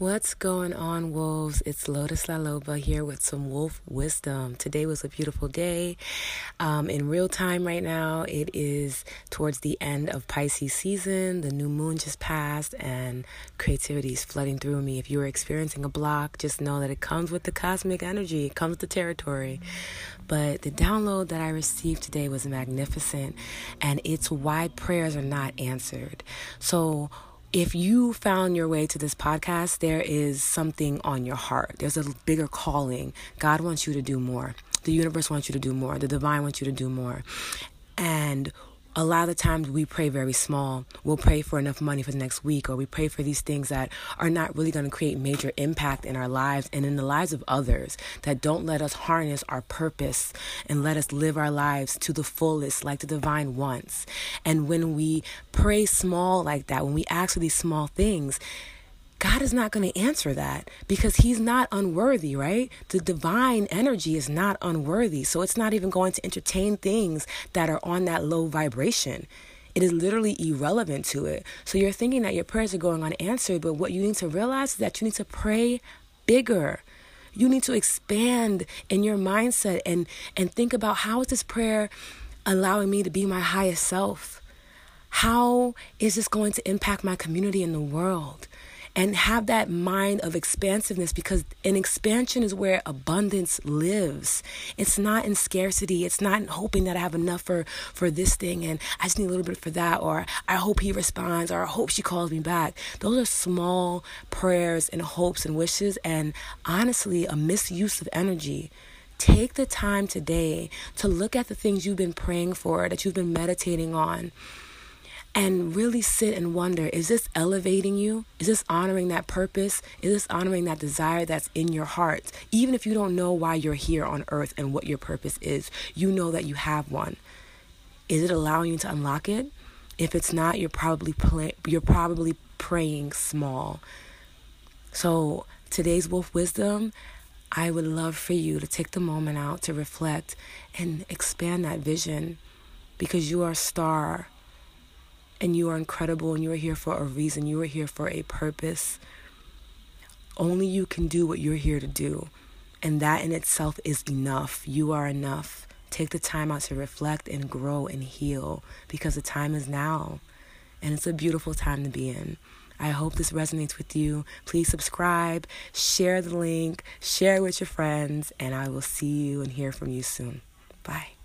What's going on, wolves? It's Lotus La Loba here with some wolf wisdom. Today was a beautiful day. Um, in real time, right now, it is towards the end of Pisces season. The new moon just passed, and creativity is flooding through me. If you are experiencing a block, just know that it comes with the cosmic energy, it comes with the territory. But the download that I received today was magnificent, and it's why prayers are not answered. So, if you found your way to this podcast, there is something on your heart. There's a bigger calling. God wants you to do more. The universe wants you to do more. The divine wants you to do more. And a lot of times we pray very small. We'll pray for enough money for the next week, or we pray for these things that are not really going to create major impact in our lives and in the lives of others, that don't let us harness our purpose and let us live our lives to the fullest, like the divine wants. And when we pray small like that, when we ask for these small things, God is not going to answer that because he's not unworthy, right? The divine energy is not unworthy. So it's not even going to entertain things that are on that low vibration. It is literally irrelevant to it. So you're thinking that your prayers are going unanswered, but what you need to realize is that you need to pray bigger. You need to expand in your mindset and and think about how is this prayer allowing me to be my highest self? How is this going to impact my community in the world? And have that mind of expansiveness because in expansion is where abundance lives. It's not in scarcity. It's not in hoping that I have enough for, for this thing and I just need a little bit for that, or I hope he responds, or I hope she calls me back. Those are small prayers and hopes and wishes, and honestly, a misuse of energy. Take the time today to look at the things you've been praying for, that you've been meditating on and really sit and wonder is this elevating you? Is this honoring that purpose? Is this honoring that desire that's in your heart? Even if you don't know why you're here on earth and what your purpose is, you know that you have one. Is it allowing you to unlock it? If it's not, you're probably play, you're probably praying small. So, today's wolf wisdom, I would love for you to take the moment out to reflect and expand that vision because you are a star and you are incredible and you are here for a reason. You are here for a purpose. Only you can do what you're here to do. And that in itself is enough. You are enough. Take the time out to reflect and grow and heal because the time is now. And it's a beautiful time to be in. I hope this resonates with you. Please subscribe, share the link, share with your friends, and I will see you and hear from you soon. Bye.